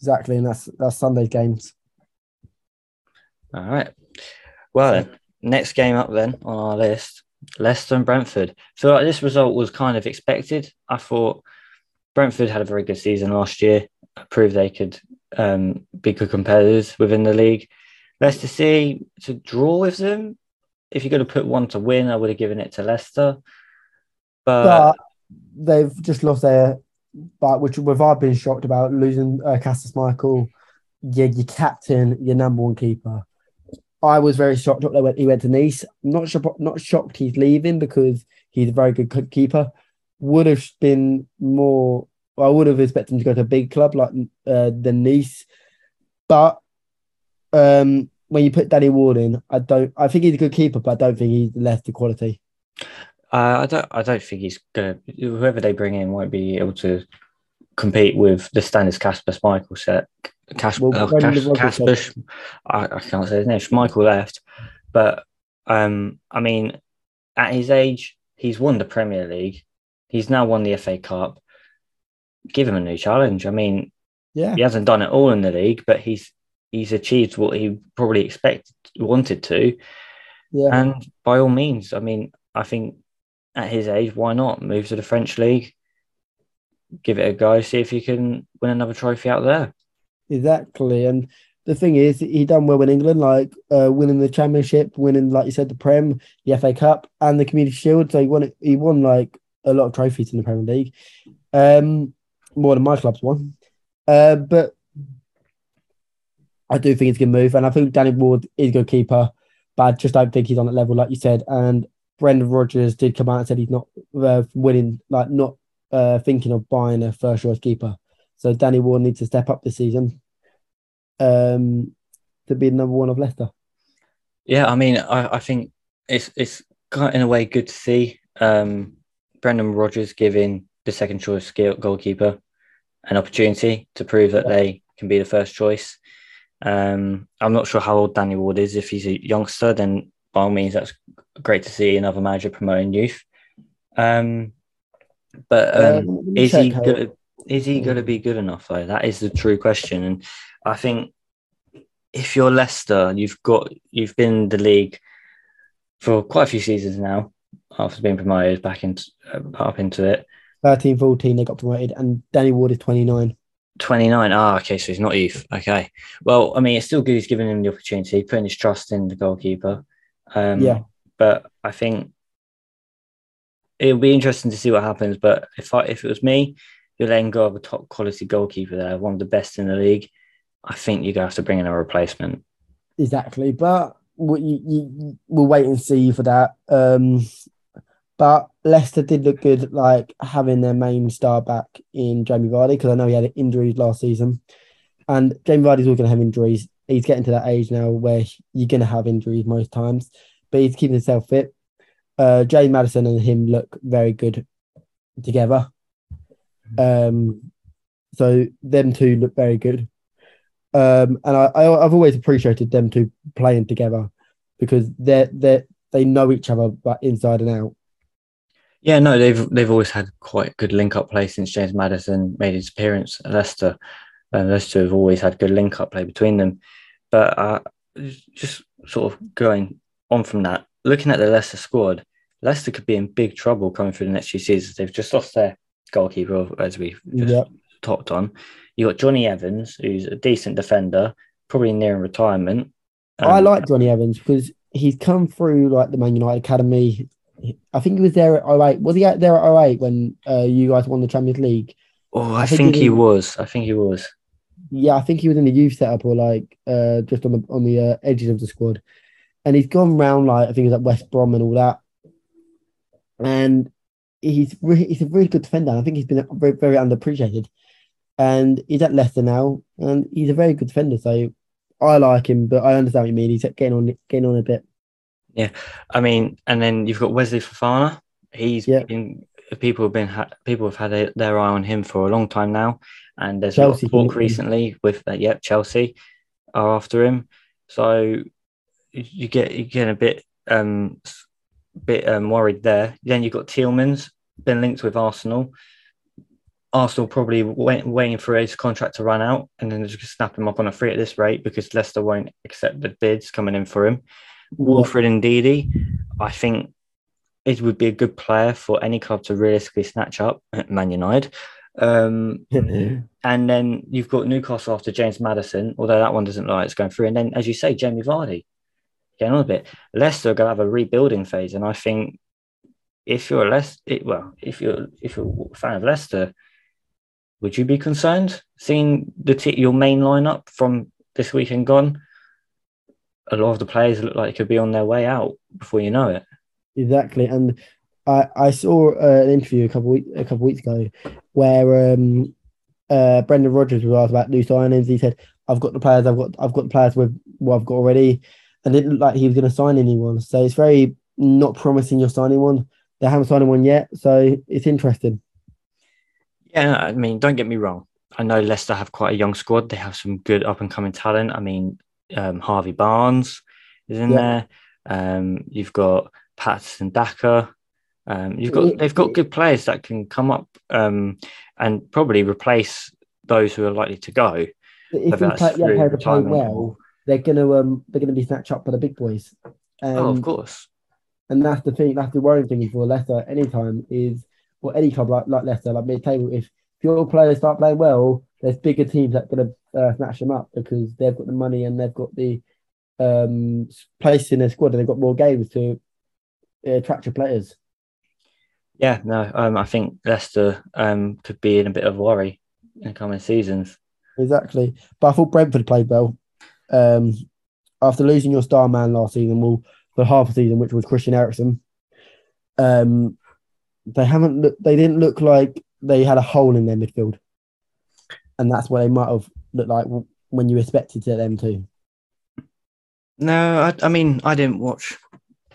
Exactly, and that's that's Sunday's games. All right. Well, then, next game up then on our list, Leicester and Brentford. So like, this result was kind of expected. I thought Brentford had a very good season last year, proved they could um, be good competitors within the league. Leicester City to draw with them. If you're going to put one to win, I would have given it to Leicester. But, But they've just lost their, but which we've all been shocked about losing uh, Castus Michael, your, your captain, your number one keeper. I was very shocked that he went to Nice. Not sure, not shocked he's leaving because he's a very good keeper. Would have been more. I would have expected him to go to a big club like uh, the Nice, but um, when you put Danny Ward in, I don't. I think he's a good keeper, but I don't think he's left the quality. Uh, I don't. I don't think he's gonna. Whoever they bring in won't be able to compete with the standards Casper Michael set. Cas- Well, uh, Cas- Casper, I, I can't say his name. Schmeichel left, but um, I mean, at his age, he's won the Premier League. He's now won the FA Cup. Give him a new challenge. I mean, Yeah, he hasn't done it all in the league, but he's he's achieved what he probably expected wanted to. yeah. And by all means, I mean, I think at his age, why not move to the French league, give it a go, see if you can win another trophy out there. Exactly. And the thing is, he done well in England, like uh, winning the championship, winning, like you said, the Prem, the FA Cup, and the Community Shield. So he won. He won like a lot of trophies in the Premier League, um, more than my club's won. Uh, but I do think it's a good move, and I think Danny Ward is a good keeper, but I just don't think he's on that level, like you said. And Brendan Rodgers did come out and said he's not uh, winning, like not uh, thinking of buying a first choice keeper. So Danny Ward needs to step up this season um, to be the number one of Leicester. Yeah, I mean, I, I think it's it's in a way good to see um, Brendan Rodgers giving the second choice goalkeeper an opportunity to prove that Yeah. they can be the first choice. Um, I'm not sure how old Danny Ward is. If he's a youngster, then by all means, that's great to see another manager promoting youth. Um, but um, Um, is he good? Is he going to be good enough though? That is the true question, and I think if you're Leicester, you've got you've been in the league for quite a few seasons now after being promoted back into uh, up into it. 13 14, they got promoted, and Danny Ward is 29. 29. Ah, okay, so he's not youth. Okay. Well, I mean, it's still good he's giving him the opportunity, putting his trust in the goalkeeper. Um, Yeah. But I think it'll be interesting to see what happens. But if I, if it was me, you're letting go of a top quality goalkeeper there, one of the best in the league. I think you're going to have to bring in a replacement. Exactly. But we, you, we'll wait and see for that. Um, but Leicester did look good, like having their main star back in Jamie Vardy, because I know he had injuries last season. And Jamie Vardy's always going to have injuries. He's getting to that age now where you're going to have injuries most times, but he's keeping himself fit. Uh, Jay Maddison and him look very good together. Um, so them two look very good. Um, and I, I I've always appreciated them two playing together because they're they they know each other but inside and out. Yeah, no, they've they've always had quite good link up play since James Maddison made his appearance at Leicester. And those two have always had good link up play between them. But uh, just sort of going on from that, looking at the Leicester squad, Leicester could be in big trouble coming through the next few seasons. They've just lost their goalkeeper, as we just Yep. talked on. You got Jonny Evans, who's a decent defender, probably nearing retirement. I Um, like Jonny Evans because he's come through like the Man United academy. I think he was there at 08. Was he out there at 08 when uh, you guys won the Champions League? Oh, I, I think think, he he was. I think he was. Yeah, I think he was in the youth setup or like uh, just on the on the uh, edges of the squad. And he's gone round like I think he was at West Brom and all that. And he's re- he's a really good defender. I think he's been very, very underappreciated. And he's at Leicester now, and he's a very good defender. So I like him, but I understand what you mean. He's getting on getting on a bit. Yeah, I mean, and then you've got Wesley Fofana. He's Yeah. been people have been ha- people have had a, their eye on him for a long time now, and there's a lot Chelsea of talk recently with that. Yep, Chelsea are after him. So you- get you get a bit um bit um, worried there. Then you've got Tielemans been linked with Arsenal. Arsenal probably wait, waiting for his contract to run out and then just snap him up on a free at this rate because Leicester won't accept the bids coming in for him. Wilfred Ndidi, I think it would be a good player for any club to realistically snatch up at Man United. Um, and then you've got Newcastle after James Maddison, although that one doesn't look like it's going through. And then, as you say, Jamie Vardy getting on a bit. Leicester are going to have a rebuilding phase, and I think if you're a Leicester, well, if you're if you're a fan of Leicester, would you be concerned seeing the t- your main lineup from this weekend gone? A lot of the players look like could be on their way out before you know it. Exactly, and I I saw uh, an interview a couple week, a couple weeks ago where um uh Brendan Rodgers was asked about new signings. He said, "I've got the players. I've got I've got the players with what I've got already," and it didn't like he was going to sign anyone. So it's very not promising you're signing one. They haven't signed one yet, so it's interesting. Yeah, I mean, don't get me wrong. I know Leicester have quite a young squad. They have some good up and coming talent. I mean, um, Harvey Barnes is in yeah. there. Um, you've got Patson Daka. Um, you've got they've got good players that can come up um, and probably replace those who are likely to go. If you play, yeah, play well, they're gonna um, they're gonna be snatched up by the big boys. oh, of course. And that's the thing. That's the worrying thing for Leicester. Anytime is or any club like, like Leicester, like mid table, if, if your players start playing well, there's bigger teams that are going to uh, snatch them up because they've got the money and they've got the um, place in their squad and they've got more games to uh, attract your players. Yeah, no, um, I think Leicester um, could be in a bit of worry in coming seasons. Exactly, but I thought Brentford played well. Um, after losing your star man last season, well, for half a season, which was Christian Eriksen, um, they haven't they didn't look like they had a hole in their midfield, and that's what they might have looked like when you expected them to. No, I, I mean I didn't watch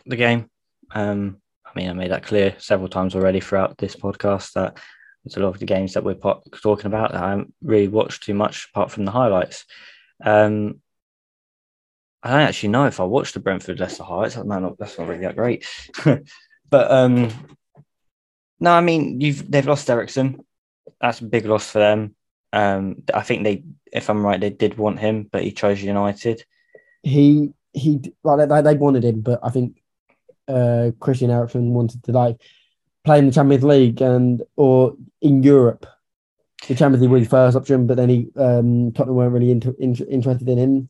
the game. Um, I mean I made that clear several times already throughout this podcast that there's a lot of the games that we're talking about that I haven't really watched too much apart from the highlights. Um, I don't actually know if I watched the Brentford Leicester highlights. That not, that's not really that great. but um, no, I mean you've they've lost Eriksen. That's a big loss for them. Um, I think they, if I'm right, they did want him, but he chose United. He he like they, they wanted him, but I think uh, Christian Eriksen wanted to like play in the Champions League and or in Europe. The Champions League was his first option, but then he um, Tottenham weren't really interested in him,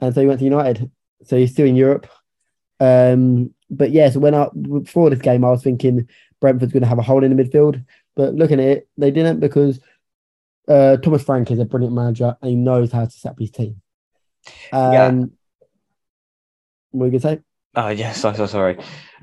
and so he went to United. So he's still in Europe. Um, but yeah, so when I before this game, I was thinking Brentford's going to have a hole in the midfield. But looking at it, they didn't because uh, Thomas Frank is a brilliant manager and he knows how to set up his team. Um, yeah. What were you going to say? Oh yes, so, so sorry.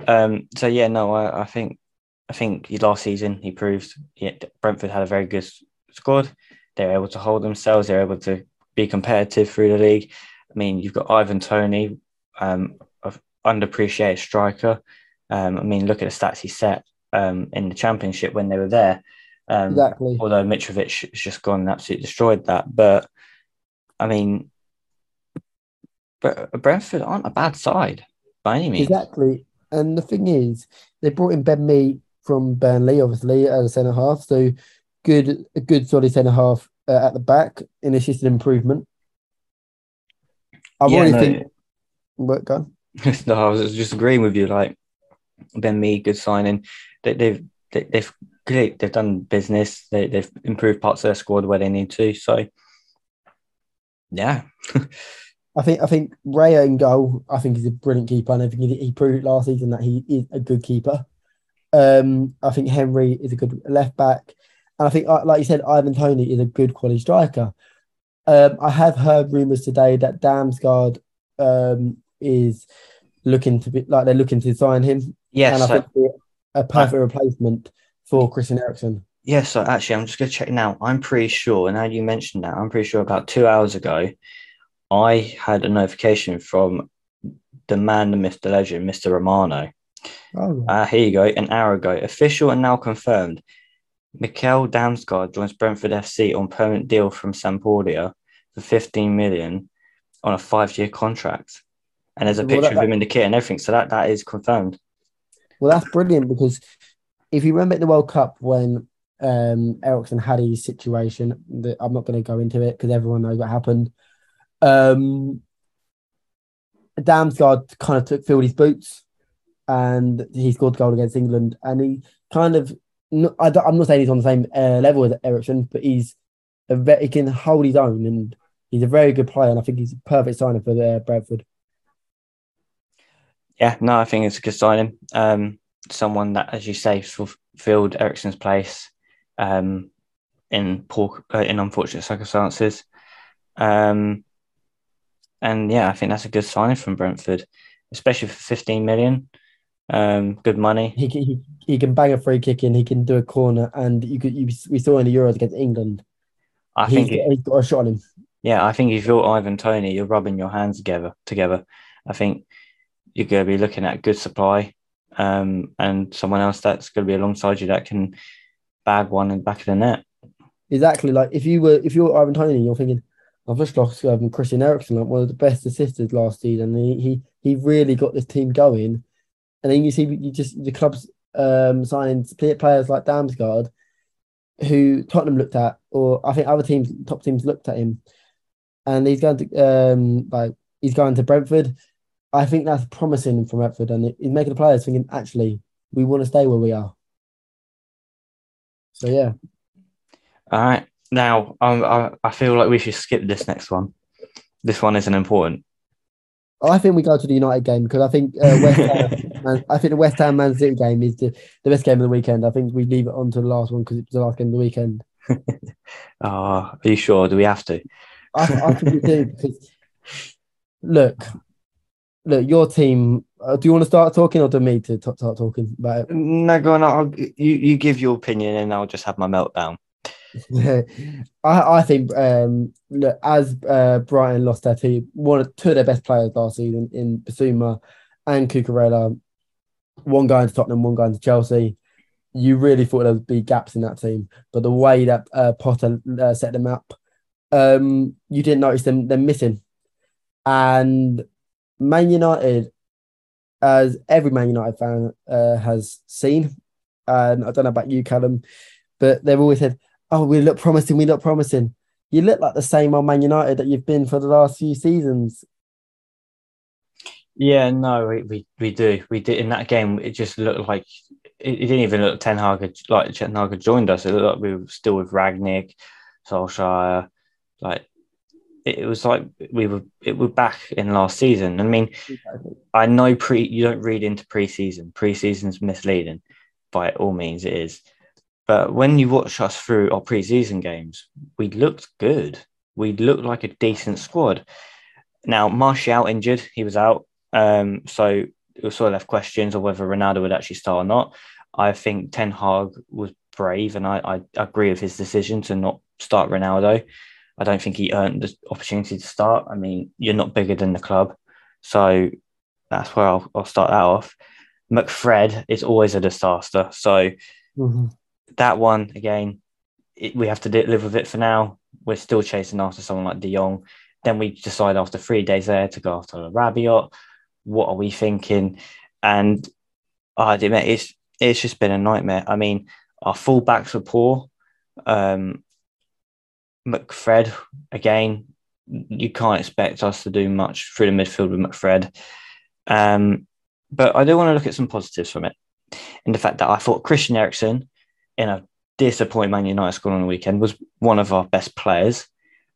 Um, so yeah, no, I, I think I think last season he proved yeah, Brentford had a very good squad. They were able to hold themselves. They were able to be competitive through the league. I mean, you've got Ivan Toney, um, of underappreciated striker. Um, I mean, look at the stats he set um, in the championship when they were there. Um, exactly. Although Mitrovic has just gone and absolutely destroyed that. But I mean, but Brentford aren't a bad side by any means. Exactly. And the thing is, they brought in Ben Mee from Burnley, obviously, as a centre half. So good, a good solid centre half uh, at the back, just an improvement. I yeah, really no, think. What, go no, I was just agreeing with you. Like Ben Mee, good signing they, they've they, they've great they've done business. They they've improved parts of their squad where they need to. So yeah. I think I think Raya in goal. I think he's a brilliant keeper, and I think he, he proved last season that he is a good keeper. Um, I think Henry is a good left back, and I think, like you said, Ivan Toney is a good quality striker. Um, I have heard rumours today that Damsgaard um, is looking to be like they're looking to sign him. Yes, and I think a perfect replacement for Christian Eriksen. Yeah, so actually, I'm just going to check now. I'm pretty sure, and now you mentioned that, I'm pretty sure about two hours ago, I had a notification from the man, the myth, the legend, Mr. Romano. Oh. Uh, here you go, an hour ago. Official and now confirmed. Mikkel Damsgaard joins Brentford FC on permanent deal from Sampdoria for 15 million on a five-year contract. And there's a picture well, that, of him in the kit and everything. So that, that is confirmed. Well, that's brilliant because if you remember in the World Cup when um, Eriksen had his situation. That I'm not going to go into it because everyone knows what happened. Um, Damsgaard kind of took filled his boots, and he scored goal against England. And he kind of, I am not saying he's on the same uh, level as Eriksen, but he's a very, he can hold his own, and he's a very good player. And I think he's a perfect signing for uh, Bradford. Yeah, no, I think it's a good signing. Um, someone that, as you say, fulfilled Eriksen's place um, in poor, uh, in unfortunate circumstances. Um, and yeah, I think that's a good signing from Brentford, especially for 15 million. Um, good money. He can, he, he can bang a free kick in. He can do a corner, and you could you, we saw in the Euros against England. I he's think he's got a shot on him. Yeah, I think if you're Ivan Toney, you're rubbing your hands together. Together, I think you're going to be looking at good supply, um, and someone else that's going to be alongside you that can bag one in the back of the net. Exactly. Like if you were if you're Ivan Toney, you're thinking, I've just lost um, Christian Eriksen, like one of the best assisters last season. He, he he really got this team going, and then you see you just the clubs um, signing players like Damsgaard, who Tottenham looked at, or I think other teams, top teams looked at him, and he's going to um, like he's going to Brentford. I think that's promising from Brentford, and he's making the players thinking actually we want to stay where we are. So yeah. All right. Now, um, I, I feel like we should skip this next one. This one isn't important. I think we go to the United game because I think uh, West Ham, Man, I think the West Ham Man City game is the, the best game of the weekend. I think we leave it on to the last one because it's the last game of the weekend. oh, are you sure? Do we have to? I, I think we do because look, look, your team. Uh, do you want to start talking, or do me to t- start talking about it? No, go on. I'll, you you give your opinion, and I'll just have my meltdown. I, I think um, look, as uh, Brighton lost their two, one two of their best players last season in Bissouma and Cucurella, one going to Tottenham, one going to Chelsea. You really thought there would be gaps in that team, but the way that uh, Potter uh, set them up, um, you didn't notice them them missing. And Man United, as every Man United fan uh, has seen, and I don't know about you, Callum, but they've always said oh, we look promising, we look promising. You look like the same old Man United that you've been for the last few seasons. Yeah, no, we, we, we do. We did in that game. It just looked like it, it didn't even look Ten Hag like Ten Hag had joined us. It looked like we were still with Rangnick, Solskjaer. Like it, it was like we were it were back in last season. I mean. I know pre you don't read into preseason. Preseason's misleading, by all means it is. But when you watch us through our preseason games, we looked good. We looked like a decent squad. Now, Martial injured, he was out. Um, so it was sort of left questions of whether Ronaldo would actually start or not. I think Ten Hag was brave, and I, I agree with his decision to not start Ronaldo. I don't think he earned the opportunity to start. I mean, you're not bigger than the club. So that's where I'll, I'll start that off. McFred is always a disaster. So mm-hmm that one again, it, we have to live with it for now. We're still chasing after someone like De Jong. Then we decide after three days there to go after Rabiot. What are we thinking? And I admit it's it's just been a nightmare. I mean, our fullbacks were poor. Um, McFred again, you can't expect us to do much through the midfield with McFred. Um, but I do want to look at some positives from it. In the fact that I thought Christian Eriksen in a disappointing Man United squad on the weekend, was one of our best players.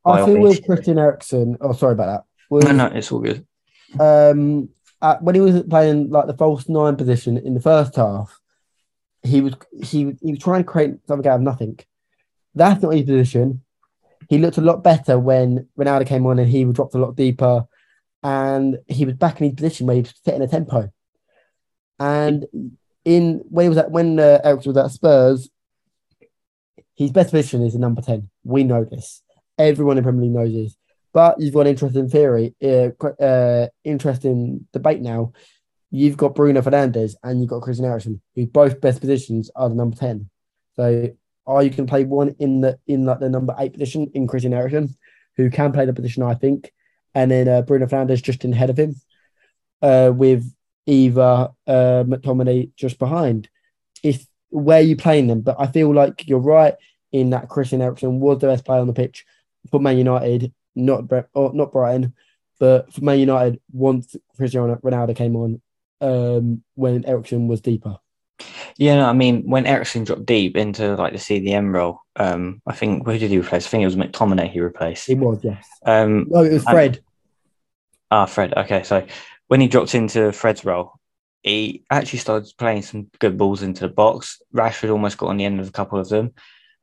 I think with Christian Eriksen, oh, sorry about that. Was, no, no, it's all good. Um, at, when he was playing like the false nine position in the first half, he was he he was trying to create something out of nothing. That's not his position. He looked a lot better when Ronaldo came on and he dropped a lot deeper, and he was back in his position where he was setting a tempo. And in when he was at when uh, Eriksen was at Spurs, his best position is in number 10. We know this. Everyone in Premier League knows this. But you've got an interesting theory, uh, uh, interesting debate now. You've got Bruno Fernandes and you've got Christian Eriksen, who both best positions are the number 10. So are you can play one in the in like the number eight position in Christian Eriksen, who can play the position, I think, and then uh, Bruno Fernandes just in ahead of him, uh, with either uh, McTominay just behind. If where you playing them. But I feel like you're right in that Christian Eriksen was the best player on the pitch for Man United, not Bre- or not Brighton, but for Man United once Cristiano Ronaldo came on, um, when Eriksen was deeper. Yeah, no, I mean, when Eriksen dropped deep into like the CDM role, um, I think who did he replace? I think it was McTominay he replaced. It was, yes. Um, No, it was Fred. ah, Fred. Okay, so when he dropped into Fred's role, he actually started playing some good balls into the box. Rashford almost got on the end of a couple of them,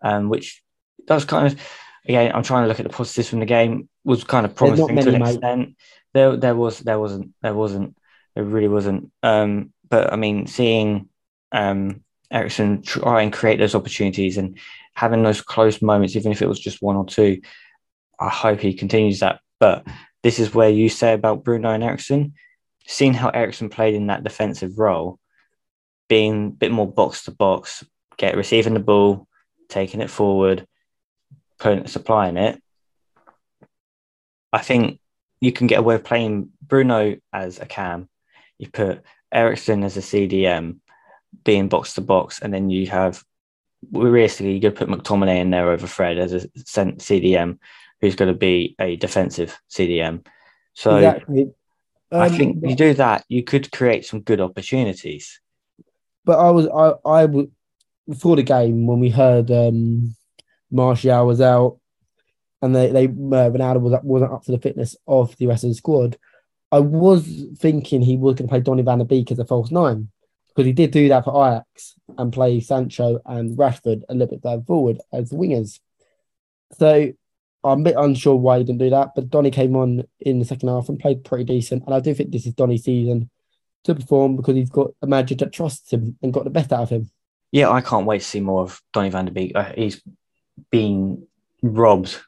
um, which does kind of again. I'm trying to look at the positives from the game. Was kind of promising to many, an mate. extent. There, there was, there wasn't, there wasn't, there really wasn't. Um, but I mean, seeing um, Eriksen try and create those opportunities and having those close moments, even if it was just one or two, I hope he continues that. But this is where you say about Bruno and Eriksen, seeing how Eriksen played in that defensive role, being a bit more box to box, get receiving the ball, taking it forward, putting supplying it. I think you can get away with playing Bruno as a cam. You put Eriksen as a CDM, being box to box, and then you have realistically you could put McTominay in there over Fred as a CDM, who's going to be a defensive CDM. So exactly. I Um, think you do that, you could create some good opportunities. but I was I I before the game when we heard um Martial was out and they they uh, Ronaldo was wasn't up to the fitness of the rest of the squad. I was thinking he was going to play Donny van de Beek as a false nine because he did do that for Ajax and play Sancho and Rashford a little bit further forward as wingers. So I'm a bit unsure why he didn't do that, but Donny came on in the second half and played pretty decent. And I do think this is Donny's season to perform because he's got a manager that trusts him and got the best out of him. Yeah, I can't wait to see more of Donny van de Beek. Uh, he's been robbed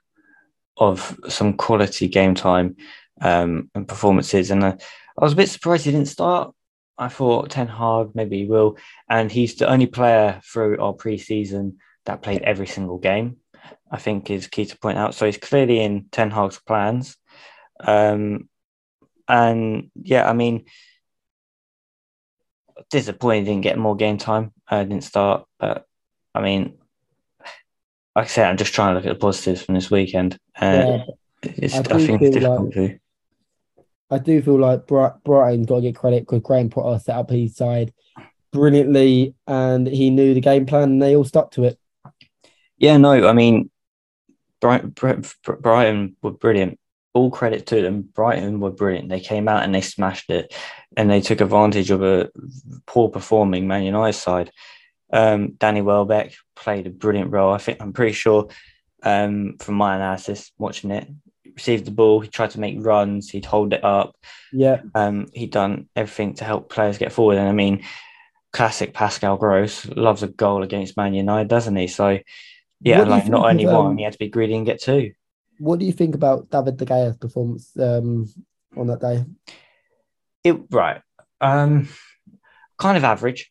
of some quality game time um, and performances, and uh, I was a bit surprised he didn't start. I thought Ten Hag maybe he will, and he's the only player through our preseason that played every single game. I think is key to point out. So he's clearly in Ten Hag's plans, um, and yeah, I mean, disappointed he didn't get more game time. I uh, didn't start, but I mean, like I said, I'm just trying to look at the positives from this weekend. Uh, Yeah, it's, I I, think it's difficult to. I do feel like Bri- Brighton got to get credit because Graham Potter set up his side brilliantly and he knew the game plan and they all stuck to it. Yeah, no, I mean, Brighton, Brighton were brilliant. All credit to them. Brighton were brilliant. They came out and they smashed it, and they took advantage of a poor performing Man United side. Um, Danny Welbeck played a brilliant role. I think I'm pretty sure um, from my analysis, watching it, received the ball. He tried to make runs. He'd hold it up. Yeah, Um, he'd done everything to help players get forward. And I mean, classic Pascal Gross loves a goal against Man United, doesn't he? So yeah, you like not only of, one, um, he had to be greedy and get two. what do you think about David De Gea's performance um, on that day? It right. Um, kind of average.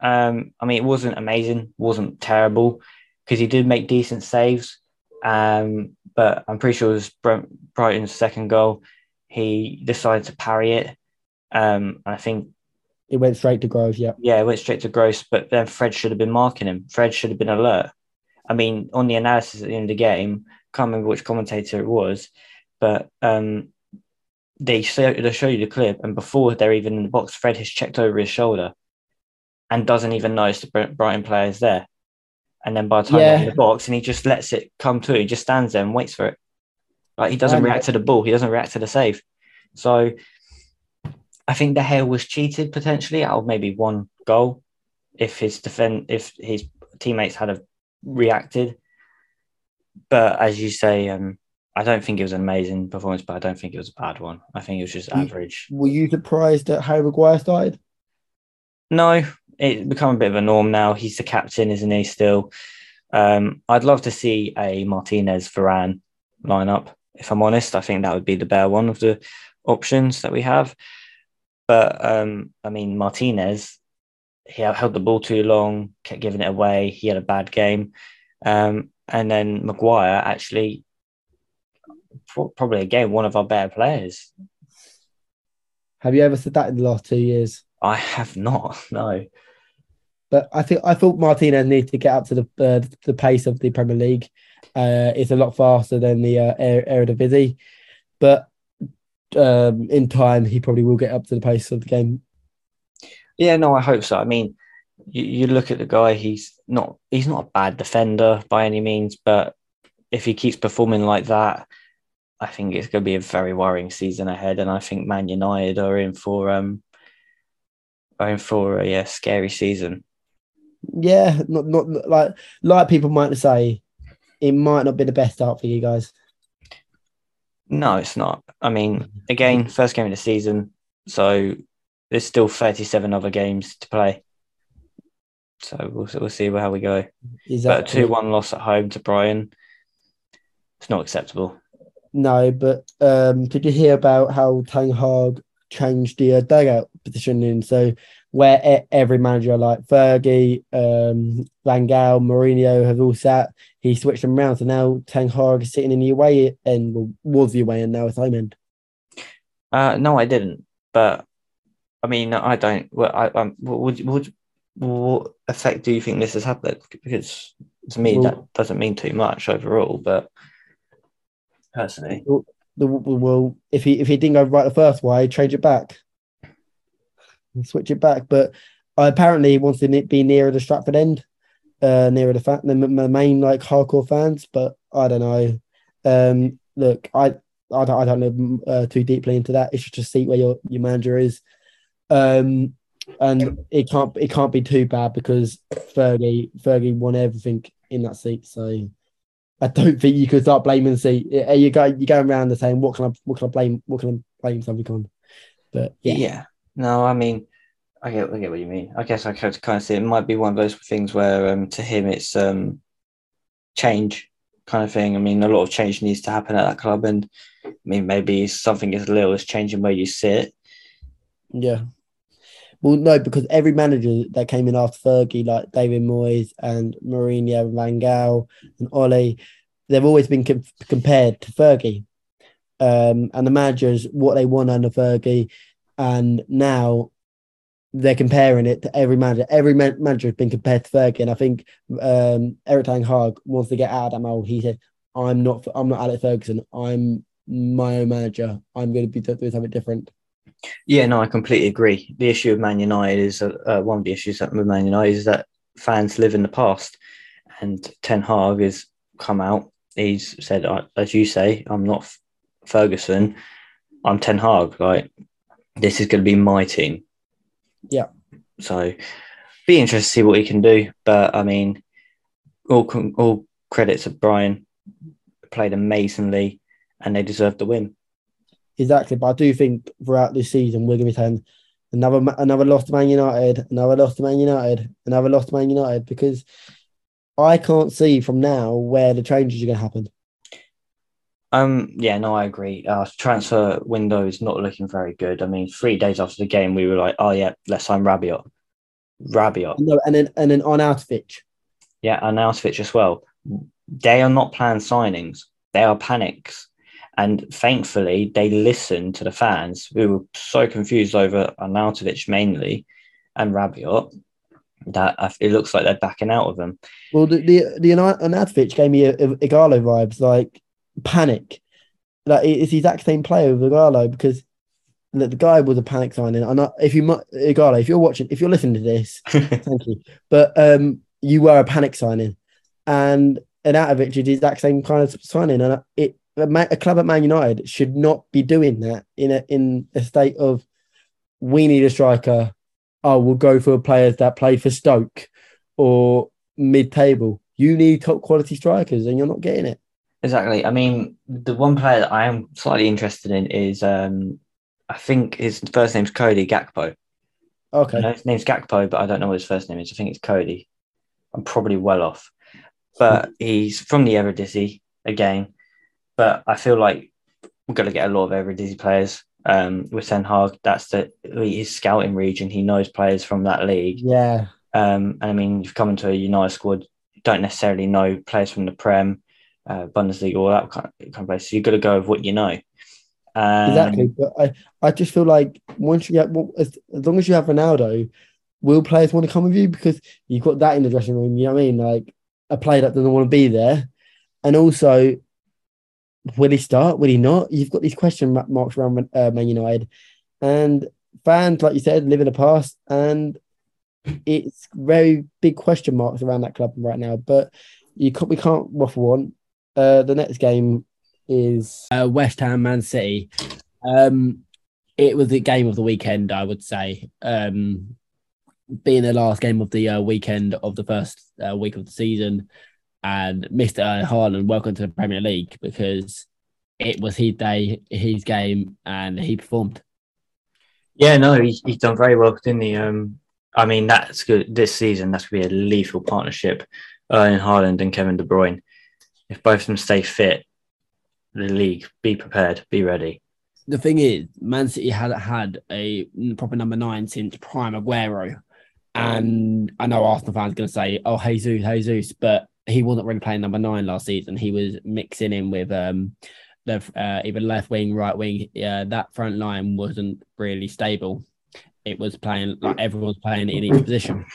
Um, I mean, it wasn't amazing, wasn't terrible because he did make decent saves. Um, but I'm pretty sure it was Br- Brighton's second goal. He decided to parry it. Um, and I think It went straight to Gross. Yeah, yeah, it went straight to Gross, but then Fred should have been marking him. Fred should have been alert. I mean, on the analysis at the end of the game, can't remember which commentator it was, but um, they show they show you the clip, and before they're even in the box, Fred has checked over his shoulder and doesn't even notice the Brighton player is there. And then by the time they're in the box, and he just lets it come to, he just stands there and waits for it. Like he doesn't react to the ball, he doesn't react to the save. So I think De Gea was cheated potentially out of maybe one goal if his defend if his teammates had have reacted. But as you say, um, I don't think it was an amazing performance, but I don't think it was a bad one. I think it was just average. were you surprised that Harry Maguire started? No, it's become a bit of a norm now. He's the captain, isn't he? Still, um, I'd love to see a Martinez Varane lineup. If I'm honest, I think that would be the better one of the options that we have. But um, I mean, Martinez, he held the ball too long, kept giving it away. He had a bad game, um, and then Maguire actually probably again one of our better players. Have you ever said that in the last two years? I have not, no. But I think I thought Martinez needs to get up to the uh, the pace of the Premier League. Uh, it's a lot faster than the uh, Eredivisie, but um, in time he probably will get up to the pace of the game. Yeah, no, I hope so. I mean, you, you look at the guy; he's not he's not a bad defender by any means, but if he keeps performing like that, I think it's going to be a very worrying season ahead. And I think Man United are in for um are in for a yeah, scary season. Yeah, not not like like people might say, it might not be the best start for you guys. No, it's not. I mean, again, first game of the season, so there's still 37 other games to play. So we'll, we'll see how we go. Exactly. But a 2 1 loss at home to Brighton, it's not acceptable. No, but um, did you hear about how Ten Hag changed the uh, dugout positioning? So where e- every manager like Fergie, um, Van Gaal, Mourinho have all sat, he switched them around. So now Ten Hag is sitting in the away end, well, was the away end, now it's home end. Uh, no, I didn't. But I mean, I don't. Well, I, um, would, would, what effect do you think this has had? Because to me, well, that doesn't mean too much overall. But personally, the, well, if he if he didn't go right the first way, change it back, switch it back. But uh, apparently, he wants to be nearer the Stretford end, uh, nearer the, fa- the, the main like hardcore fans. But I don't know. Um, look, I I don't, I don't know uh, too deeply into that. It's just to see where your, your manager is. Um, and it can't it can't be too bad because Fergie Fergie won everything in that seat. So I don't think you could start blaming the seat. You go you going around the saying what can I what can I blame what can I blame something on? But yeah. yeah. No, I mean I get I get what you mean. I guess I kind of see it. it might be one of those things where um to him it's um change kind of thing. I mean a lot of change needs to happen at that club and I mean maybe something as little as changing where you sit. Yeah. Well, no, because every manager that came in after Fergie, like David Moyes and Mourinho, and Van Gaal, and Ole, they've always been com- compared to Fergie. Um, and the managers, what they won under Fergie, and now they're comparing it to every manager. Every man- manager has been compared to Fergie, and I think um, Erik Ten Hag wants to get out of that mold. He said, "I'm not. I'm not Alex Ferguson. I'm my own manager. I'm going to be doing something different." Yeah, no, I completely agree. The issue of Man United is uh, uh, one of the issues that with Man United is that fans live in the past, and Ten Hag has come out. He's said, as you say, I'm not Ferguson. I'm Ten Hag. Like this is going to be my team. Yeah. So be interested to see what he can do. But I mean, all all credits to Brighton. Played amazingly, and they deserve the win. Exactly, but I do think throughout this season we're going to be saying another another loss to Man United, another loss to Man United, another loss to Man United because I can't see from now where the changes are going to happen. Um. Yeah. No, I agree. Uh, transfer window is not looking very good. I mean, three days after the game, we were like, "Oh yeah, let's sign Rabiot." Rabiot. No, and then and then on Arnautovic. Yeah, Arnautovic as well. They are not planned signings. They are panics. And thankfully, they listened to the fans who were so confused over Arnautovic mainly and Rabiot that it looks like they're backing out of them. Well, the the, the Arnautovic gave me Ighalo vibes, like panic. Like it's the exact same player with Ighalo because the, the guy was a panic signing. And if you Ighalo, if you're watching, if you're listening to this, thank you. But um, you were a panic signing, and Arnautovic is the exact same kind of signing, and it a club at Man United should not be doing that in a in a state of we need a striker. Oh, we'll go for players that play for Stoke or mid-table. You need top quality strikers, and you're not getting it. Exactly. I mean, the one player that I am slightly interested in is, um, I think his first name's Cody Gakpo. Okay. his name's Gakpo, but I don't know what his first name is. I think it's Cody. I'm probably well off, but he's from the Eredivisie again. But I feel like we're going to get a lot of Eredivisie players um, with Ten Hag. That's the his scouting region. He knows players from that league. Yeah. Um, and I mean, you've come into a United squad, you don't necessarily know players from the Prem, uh, Bundesliga, all that kind of, kind of place. So you've got to go with what you know. Um, exactly, but I, I just feel like once you get as, as long as you have Ronaldo, will players want to come with you because you've got that in the dressing room? You know what I mean? Like a player that doesn't want to be there, and also, will he start? Will he not? You've got these question marks around uh, Man United, and fans, like you said, live in the past, and it's very big question marks around that club right now. But you can't, we can't waffle on. Uh, the next game is uh, West Ham Man City. Um, it was the game of the weekend, I would say. Um, being the last game of the uh, weekend of the first uh, week of the season, and Mr. Haaland, welcome to the Premier League because it was his day, his game, and he performed. Yeah, no, he, he's done very well, didn't he? Um, I mean, that's good this season. That's going to be a lethal partnership, Erling Haaland and Kevin De Bruyne. If both of them stay fit, the league, be prepared, be ready. The thing is, Man City had had a proper number nine since prime Aguero. And I know Arsenal fans are going to say, oh, Jesus, Jesus, but he wasn't really playing number nine last season. He was mixing in with um, the uh, either left wing, right wing. Yeah, that front line wasn't really stable. It was playing like everyone's playing in each position.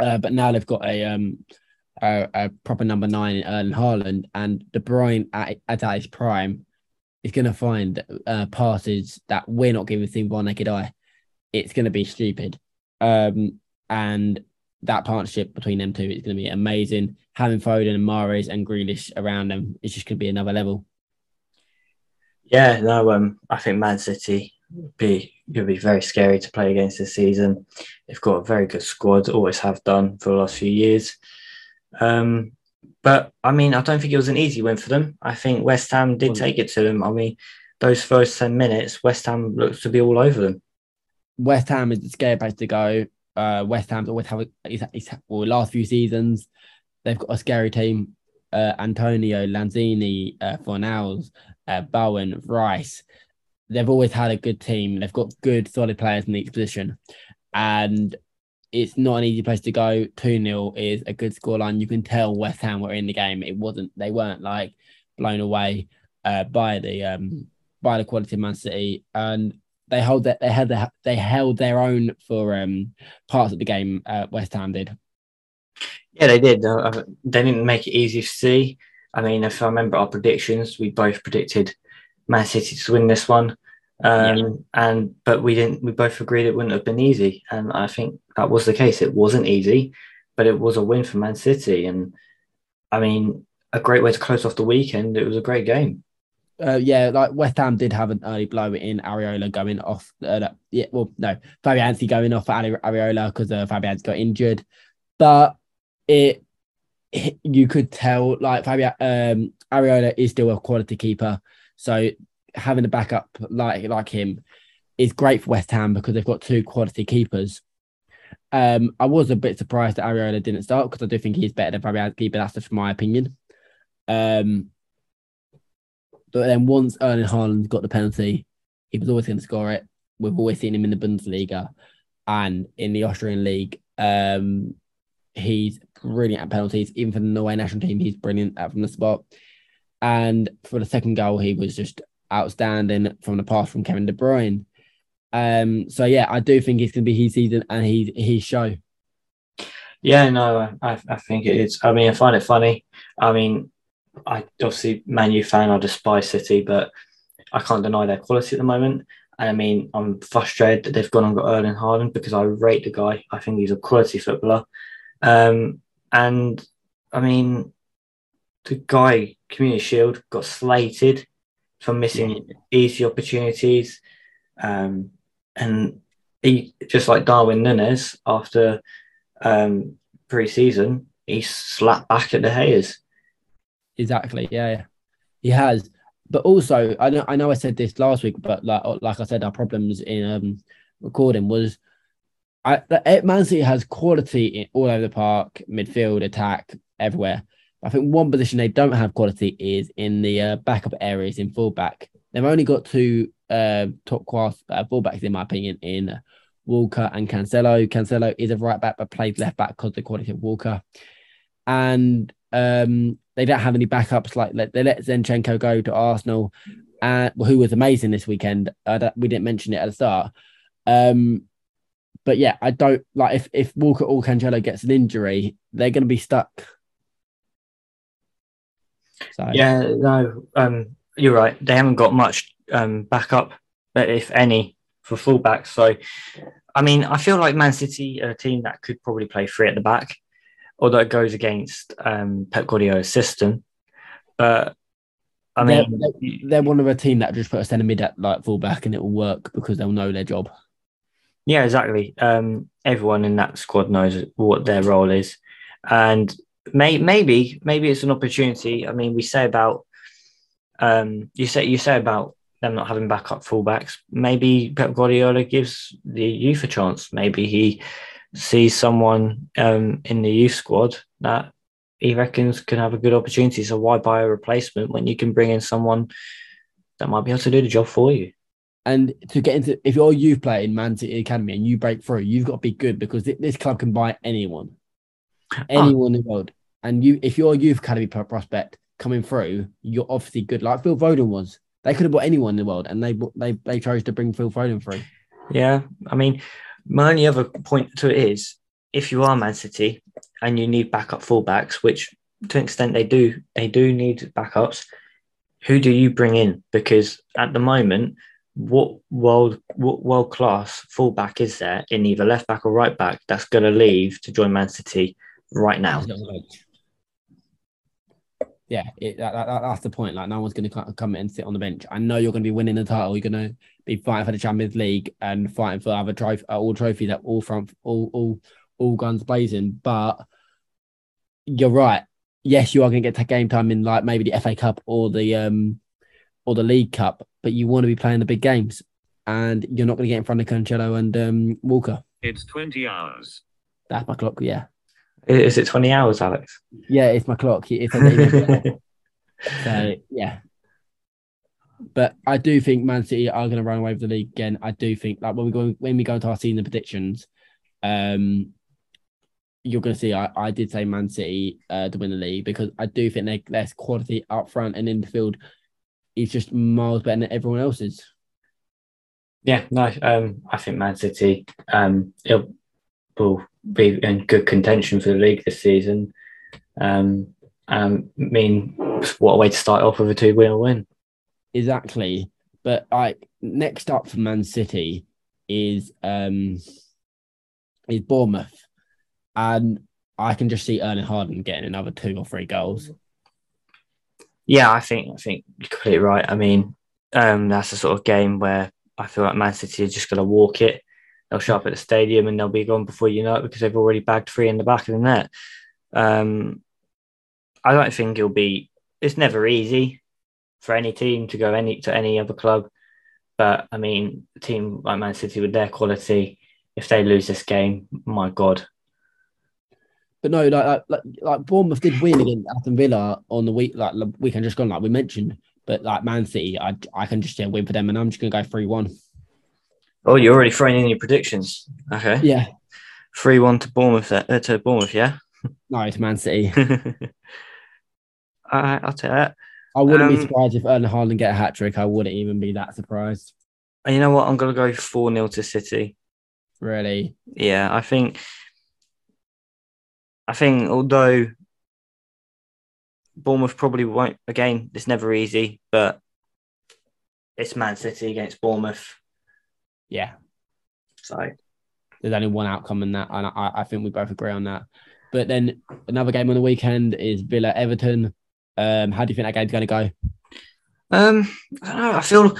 Uh, but now they've got a um a, a proper number nine in Erling Haaland and De Bruyne at, at his prime is going to find uh, passes that we're not giving seen by naked eye. It's going to be stupid. Um, and that partnership between them two is going to be amazing. Having Foden and Mahrez and Grealish around them is just going to be another level. Yeah, no, um, I think Man City be going be very scary to play against this season. They've got a very good squad, always have done for the last few years. Um, but I mean, I don't think it was an easy win for them. I think West Ham did take it to them. I mean, those first 10 minutes, West Ham looks to be all over them. West Ham is the scary place to go. Uh, West Ham's always have a, well, last few seasons, they've got a scary team. Uh, Antonio, Lanzini, uh, Fornals, uh, Bowen, Rice. They've always had a good team. They've got good, solid players in each position. And it's not an easy place to go. 2 0 is a good scoreline. You can tell West Ham were in the game. It wasn't, they weren't like blown away uh, by the um, by the quality of Man City. And they hold that they had the, they held their own for um, parts of the game. Uh, West Ham did. Yeah, they did. Uh, they didn't make it easy to see. I mean, if I remember our predictions, we both predicted Man City to win this one. Um, yeah. And but we didn't. We both agreed it wouldn't have been easy, and I think that was the case. It wasn't easy, but it was a win for Man City, and I mean, a great way to close off the weekend. It was a great game. Uh, yeah, like West Ham did have an early blow in Areola going off. Uh, yeah, well, no, Fabianski going off for Areola because uh, Fabianski got injured, but it, it, you could tell like Fabian um, Areola is still a quality keeper, so having a backup like like him is great for West Ham because they've got two quality keepers. Um, I was a bit surprised that Areola didn't start because I do think he's better than Fabianski, but that's just my opinion. Um, but then once Erling Haaland got the penalty, he was always going to score it. We've always seen him in the Bundesliga and in the Austrian league. Um, he's brilliant at penalties. Even for the Norway national team, he's brilliant at from the spot. And for the second goal, he was just outstanding from the pass from Kevin De Bruyne. Um, so yeah, I do think it's going to be his season and his his show. Yeah, no, I, I think it is. I mean, I find it funny. I mean, I obviously Man U fan, I despise City, but I can't deny their quality at the moment. And I mean, I'm frustrated that they've gone and got Erling Haaland because I rate the guy. I think he's a quality footballer. Um, and I mean, the guy, Community Shield, got slated for missing easy opportunities. Um, and he, just like Darwin Nunez, after um, pre season, he slapped back at the Hayes. Exactly. Yeah, he has. But also, I know I know I said this last week, but like like I said, our problems in um, recording was I Man City has quality in, all over the park, midfield, attack, everywhere. I think one position they don't have quality is in the uh, backup areas in fullback. They've only got two uh, top class uh, fullbacks, in my opinion, in Walker and Cancelo. Cancelo is a right back, but plays left back because of the quality of Walker. And um, they don't have any backups. Like they let Zinchenko go to Arsenal, uh, who was amazing this weekend. we didn't mention it at the start. Um, but yeah, I don't like if if Walker or Cancelo gets an injury, they're going to be stuck. So yeah, no, um, you're right. They haven't got much um, backup, if any, for fullbacks. So, I mean, I feel like Man City are a team that could probably play three at the back, although it goes against um, Pep Guardiola's system. But I mean, they're, they're, one of a team that just put a centre mid at like fullback and it will work because they'll know their job. Yeah, exactly. Um, everyone in that squad knows what their role is, and may, maybe maybe it's an opportunity. I mean, we say about um, you say you say about them not having backup fullbacks. Maybe Pep Guardiola gives the youth a chance. Maybe he sees someone um, in the youth squad that he reckons can have a good opportunity. So why buy a replacement when you can bring in someone that might be able to do the job for you? And to get into, if you're a youth player in Man City Academy and you break through, you've got to be good because this club can buy anyone, ah. anyone oh. in the world. And you, if you're a youth academy prospect coming through, you're obviously good. Like Phil Foden was, they could have bought anyone in the world, and they they they chose to bring Phil Foden through. Yeah, I mean, my only other point to it is if you are Man City and you need backup fullbacks, which to an extent they do, they do need backups. Who do you bring in? Because at the moment, what world what world class fullback is there in either left back or right back that's going to leave to join Man City right now? Yeah, it, that, that, that's the point. Like, no one's going to come and sit on the bench. I know you're going to be winning the title. You're going to be fighting for the Champions League and fighting for other trophy, uh, all trophies that all front, all all all guns blazing. But you're right. Yes, you are going to get game time in like maybe the FA Cup or the um or the League Cup, but you want to be playing the big games, and you're not going to get in front of Cancelo and um, Walker. It's twenty hours. That's my clock. Yeah. Is it twenty hours, Alex? Yeah, it's my clock. It's so yeah. But I do think Man City are going to run away with the league again. I do think like when we go when we go into our season predictions, um, you're going to see I, I did say Man City uh, to win the league because I do think their quality up front and in the field is just miles better than everyone else's. Yeah, no, um, I think Man City um, will be in good contention for the league this season. Um, um, I mean, what a way to start off with a two-wheel win. Exactly, but like next up for Man City is um is Bournemouth and I can just see Erling Haaland getting another two or three goals. Yeah, I think I think you're completely right. I mean, um, that's the sort of game where I feel like Man City are just going to walk it. They'll show up at the stadium and they'll be gone before you know it because they've already bagged three in the back of the net. Um, I don't think it'll be. It's never easy for any team to go any to any other club, but I mean, a team like Man City with their quality, if they lose this game, my God, but no, like, like like Bournemouth did win against Aston Villa on the week like weekend just gone, like we mentioned. But like Man City, I I can just yeah, win for them, and I'm just gonna go three one. Oh, you're already throwing in your predictions. Okay. Yeah. Three one to Bournemouth. Uh, to Bournemouth, yeah. No, it's Man City. All right, I'll take that. I wouldn't um, be surprised if Erling Haaland get a hat trick. I wouldn't even be that surprised. And you know what? I'm gonna go four 0 to City. Really? Yeah, I think I think although Bournemouth probably won't again, it's never easy, but it's Man City against Bournemouth. Yeah. So there's only one outcome in that, and I, I think we both agree on that. But then another game on the weekend is Villa Everton. Um, how do you think that game's going to go? Um, I don't know. I feel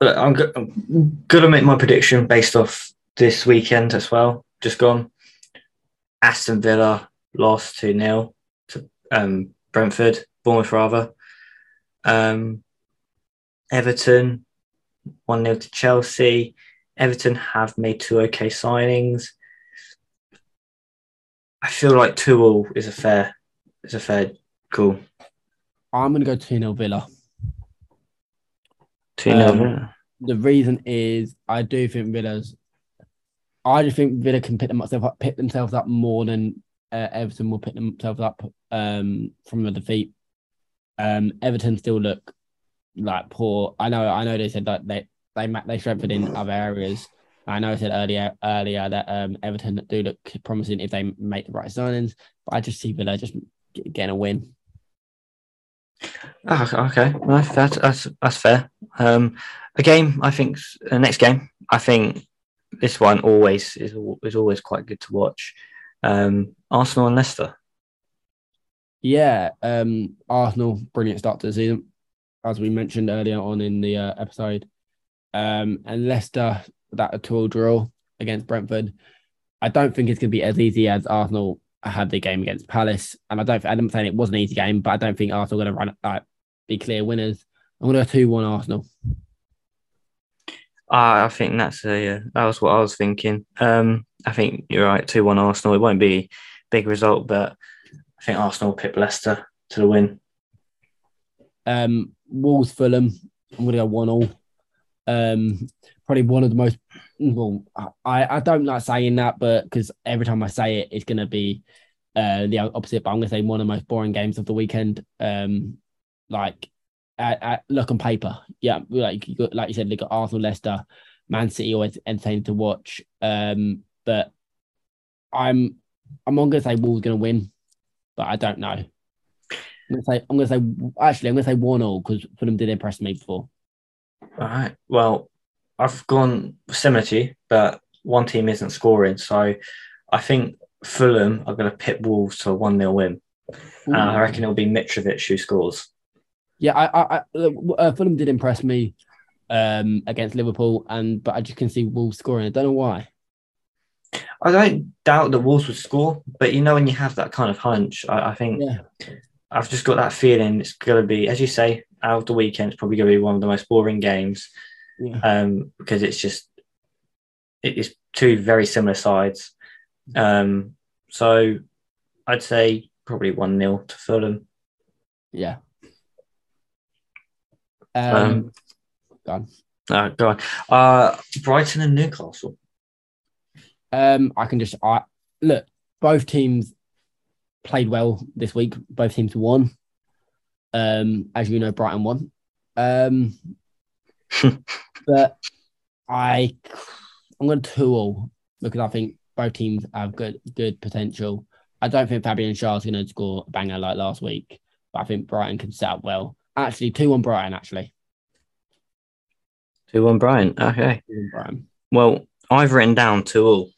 I'm, go- I'm going to make my prediction based off this weekend as well. Just gone. Aston Villa lost 2 0 to um, Brentford, Bournemouth rather. Um, Everton 1 0 to Chelsea. Everton have made two okay signings. I feel like 2 all is a fair is a fair call. I'm going to go 2 0 Villa. 2 0 um, Villa. The reason is I do think Villa's I just think Villa can pick themselves up, pick themselves up more than uh, Everton will pick themselves up um, from the defeat. Um, Everton still look like poor. I know. I know they said that they they they strengthened in other areas, I know I said earlier earlier that um, Everton do look promising if they make the right signings, but I just see Villa just getting a win. Oh, okay, no, that's that's that's fair. Um, a game, I think. The next game, I think this one always is is always quite good to watch. Um, Arsenal and Leicester. Yeah, um, Arsenal, brilliant start to the season, as we mentioned earlier on in the uh, episode. Um, and Leicester, that a two draw against Brentford. I don't think it's going to be as easy as Arsenal had the game against Palace, and I don't. I'm saying it was an easy game, but I don't think Arsenal are going to run like be clear winners. I'm going to go two one Arsenal. Uh, I think that's a uh, that was what I was thinking. Um, I think you're right, two one Arsenal. It won't be a big result, but I think Arsenal will pick Leicester to the win. Um, Wolves Fulham. I'm going to go one all. Um, probably one of the most. Well, I I don't like saying that, but because every time I say it, it's going to be uh the opposite. But I'm going to say one of the most boring games of the weekend. Um, like at, at look on paper, yeah, like you got, like you said, look at Arsenal, Leicester, Man City, always entertaining to watch. Um, but I'm I'm not gonna say Wolves gonna win, but I don't know. I'm gonna say I'm gonna say actually I'm gonna say one all because Fulham did impress me before. All right. Well, I've gone similar to you, but one team isn't scoring, so I think Fulham are going to pit Wolves to a one 0 win. Uh, I reckon it'll be Mitrovic who scores. Yeah, I, I, uh, Fulham did impress me um, against Liverpool, and but I just can see Wolves scoring. I don't know why. I don't doubt that Wolves would score, but you know when you have that kind of hunch, I, I think yeah. I've just got that feeling it's going to be, as you say, out of the weekend, it's probably going to be one of the most boring games, yeah. um, because it's just it is two very similar sides. Um, so I'd say probably one 0 to Fulham. Yeah, um, um go on. Uh, go on. Uh, Brighton and Newcastle. Um, I can just I look. Both teams played well this week. Both teams won. Um, as you know, Brighton won. Um, but I, I'm going to two all because I think both teams have good good potential. I don't think Fabian Schär is going to score a banger like last week, but I think Brighton can set up well. Actually, 2 1 Brighton. actually. 2 1 Brighton. Okay. Brian. Well, I've written down 2 all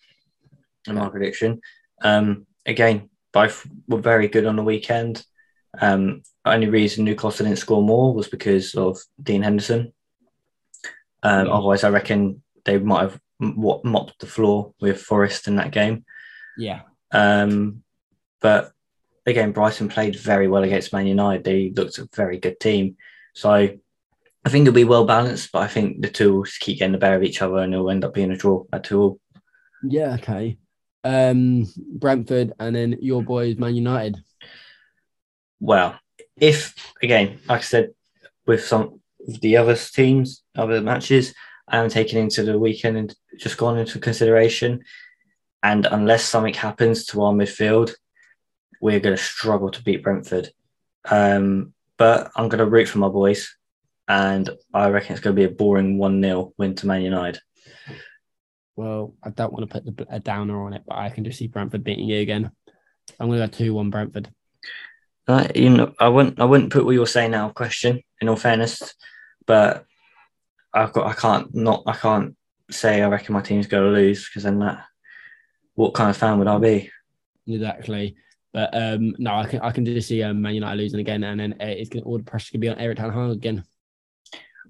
in my prediction. Um, again, both were very good on the weekend. Um, only reason Newcastle didn't score more was because of Dean Henderson. Um, yeah. Otherwise, I reckon they might have mopped the floor with Forest in that game. Yeah. Um, but again, Brighton played very well against Man United. They looked a very good team. So I think it'll be well balanced, but I think the two will keep getting the better of each other and it'll end up being a draw at two all. Yeah, okay. Um, Brentford and then your boys, Man United. Well, if again, like I said, with some of the other teams, other matches, I am taking into the weekend and just gone into consideration. And unless something happens to our midfield, we're going to struggle to beat Brentford. Um, but I'm going to root for my boys, and I reckon it's going to be a boring 1 0 win to Man United. Well, I don't want to put a downer on it, but I can just see Brentford beating you again. I'm going to go 2 1 Brentford. Uh, you know, I wouldn't, I wouldn't put what you're saying now question. In all fairness, but I've got, I can't not, I can't say I reckon my team's going to lose because then that, what kind of fan would I be? Exactly. But um, no, I can I can just see um, Man United losing again, and then uh, it's gonna, all the pressure can be on Eric ten Hag again.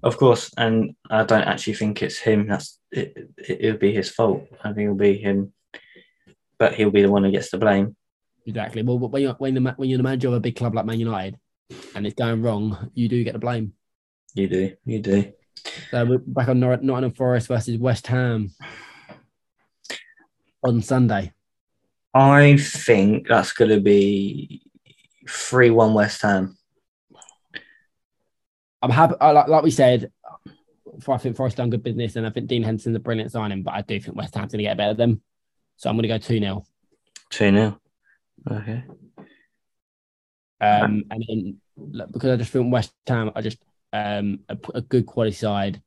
Of course, and I don't actually think it's him. That's it. It will be his fault. I think it'll be him, but he'll be the one who gets the blame. Exactly. Well, when you're when, the, when you're the manager of a big club like Man United, and it's going wrong, you do get the blame. You do. You do. So we're back on Nottingham Forest versus West Ham on Sunday. I think that's going to be 3 1 West Ham. I'm happy, like, like we said, I think Forest done good business, and I think Dean Henderson's a brilliant signing, but I do think West Ham's going to get better than them. So I'm going to go 2 0. 2 0. Okay. Um, and then because I just think West Ham are just um, a, a good quality side,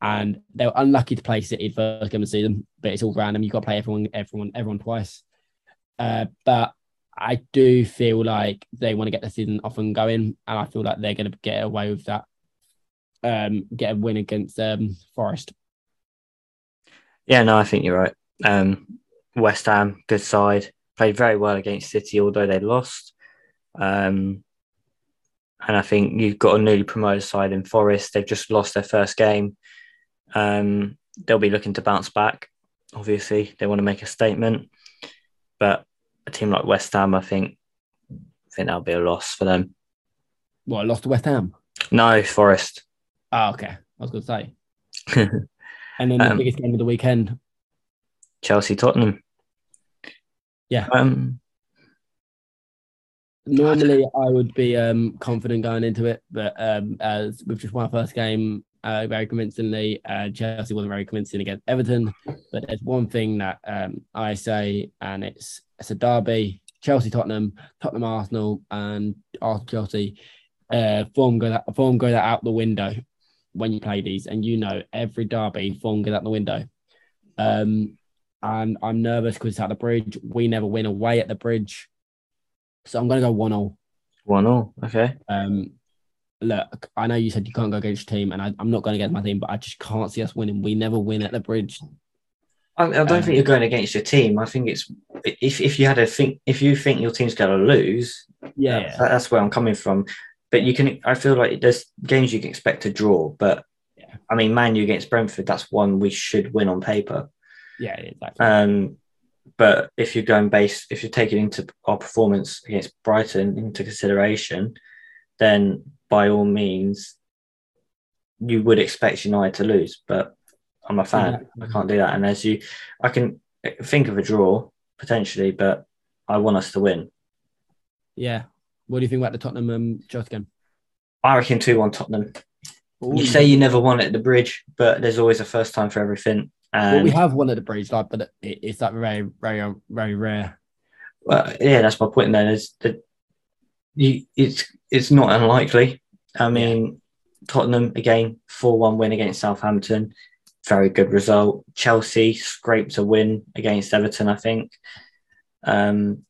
and they were unlucky to play City first game of the season, but it's all random. You've got to play everyone, everyone, everyone twice. Uh, but I do feel like they want to get the season off and going, and I feel like they're going to get away with that. Um, get a win against um, Forest. Yeah, no, I think you're right. Um, West Ham, good side, played very well against City, although they lost. Um, and I think you've got a newly promoted side in Forest. They've just lost their first game. Um, they'll be looking to bounce back. Obviously, they want to make a statement, but a team like West Ham, I think, I think that'll be a loss for them. What lost to West Ham? No, Forest. Oh, okay. I was going to say. and then the Um, biggest game of the weekend. Chelsea, Tottenham. Yeah. Um, Normally, I would be um, confident going into it, but um, as we've just won our first game uh, very convincingly, uh, Chelsea wasn't very convincing against Everton. But there's one thing that um, I say, and it's it's a derby: Chelsea, Tottenham, Tottenham, Arsenal, and Arsenal, Chelsea. Uh, form go that form go that out the window when you play these, and you know every derby form goes out the window. Um, and I'm nervous because it's at the bridge. We never win away at the bridge. So I'm going to go 1 0. one all. Okay. Um, look, I know you said you can't go against your team, and I, I'm not going against my team, but I just can't see us winning. We never win at the bridge. I, I don't Um, think you're going against your team. I think it's if if you had a think if you think your team's going to lose, Yeah. that- that's where I'm coming from. But you can, I feel like there's games you can expect to draw. But Yeah. I mean, Man U against Brentford, that's one we should win on paper. Yeah, exactly. Um, but if you're going base, if you're taking into our performance against Brighton into consideration, then by all means, you would expect United to lose. But I'm a fan. Exactly. I can't do that. And as you, I can think of a draw potentially, but I want us to win. yeah. What do you think about the Tottenham um, Chelsea game? I reckon 2 1 Tottenham. You say you never won at the bridge, but there's always a first time for everything. well, we have one at the bridge, like, but it, it's like very, very, very rare. Well, yeah, that's my point. Then is that you, it's it's not unlikely. I mean, Tottenham again, four one win against Southampton, very good result. Chelsea scraped a win against Everton, I think, um,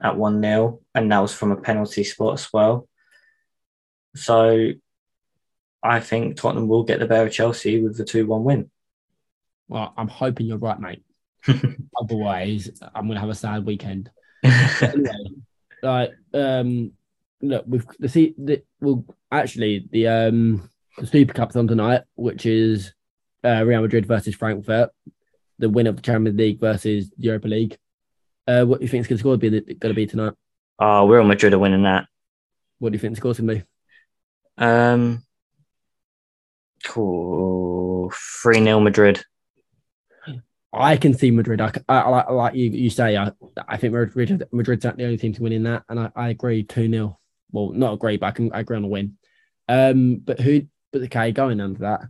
at one 0 and that was from a penalty spot as well. So, I think Tottenham will get the better of Chelsea with the two one win. Well, I'm hoping you're right, mate. Otherwise, I'm going to have a sad weekend. anyway, like um, look, we've the see the well actually the um the Super Cup's on tonight, which is uh, Real Madrid versus Frankfurt, the winner of the Champions League versus Europa League. Uh, what do you think it's going to be going to be tonight? oh, Real Madrid are winning that. What do you think the score's going to be? Um, cool. 3 0 Madrid. I can see Madrid. I, I, I like, you, you say. I, I think Madrid, Madrid's not the only team to win in that, and I, I agree two 0 Well, not agree, but I can I agree on a win. Um, but who? But okay, going under that,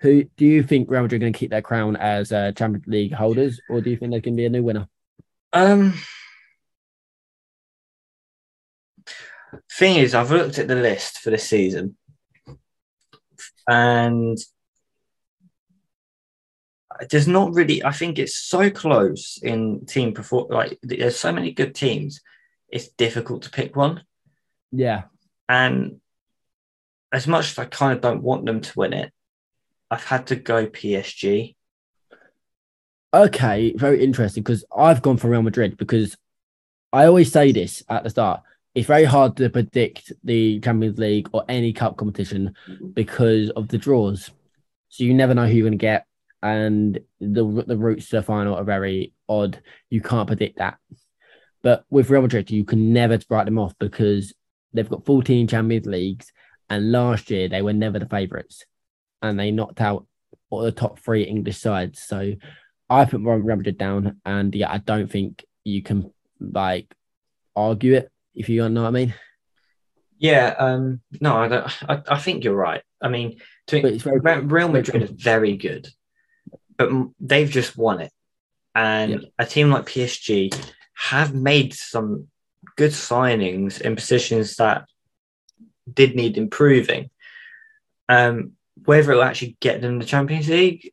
who do you think Real Madrid are going to keep their crown as uh, Champions League holders, or do you think there can be a new winner? Um, thing is, I've looked at the list for this season, and there's not really. I think it's so close in team perform. Like there's so many good teams, it's difficult to pick one. Yeah, And as much as I kind of don't want them to win it, I've had to go PSG. Okay, very interesting because I've gone for Real Madrid because I always say this at the start. It's very hard to predict the Champions League or any cup competition because of the draws. So you never know who you're going to get, and the the routes to the final are very odd. You can't predict that. But with Real Madrid, you can never write them off because they've got 14 Champions Leagues, and last year they were never the favourites, and they knocked out all the top three English sides. So I put Real Madrid down, and yeah, I don't think you can like argue it if you know what I mean. Yeah, um, no, I, don't, I, I think you're right. I mean, to, Real Madrid is very good, but they've just won it. And Yeah. a team like PSG have made some good signings in positions that did need improving. Um, whether it'll actually get them the Champions League,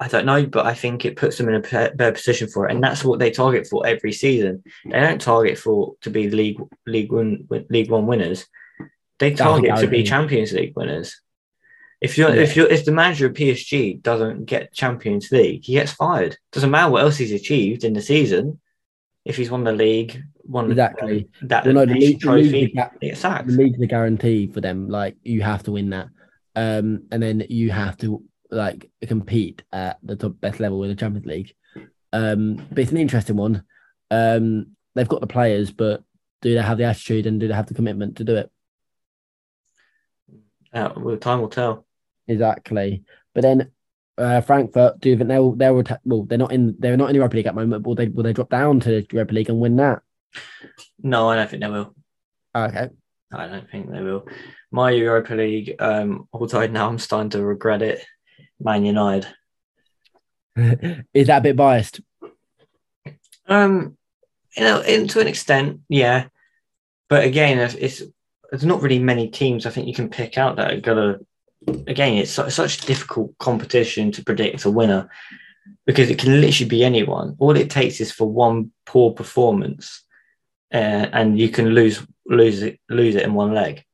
I don't know, but I think it puts them in a better position for it, and that's what they target for every season. They don't target for to be league league one league one winners. They target to be Champions League winners. If you're yeah. if you're if the manager of PSG doesn't get Champions League, he gets fired. Doesn't matter what else he's achieved in the season. If he's won the league, won exactly that well, no, the league, trophy, the league, the league's the guarantee for them. Like you have to win that, um, and then you have to like compete at the top best level in the Champions League. Um, but it's an interesting one. Um, they've got the players, but do they have the attitude and do they have the commitment to do it? Uh, well, time will tell. Exactly. But then uh, Frankfurt, do you think they'll they'll well they're not in they're not in the Europa League at the moment, will they will they drop down to the Europa League and win that? No, I don't think they will. Okay. I don't think they will. My Europa League, um, although now I'm starting to regret it, Man United. Is that a bit biased? Um, you know, in, to an extent, yeah. But again, it's there's not really many teams I think you can pick out that are gonna. Again, it's such, such difficult competition to predict a winner because it can literally be anyone. All it takes is for one poor performance, uh, and you can lose lose it lose it in one leg.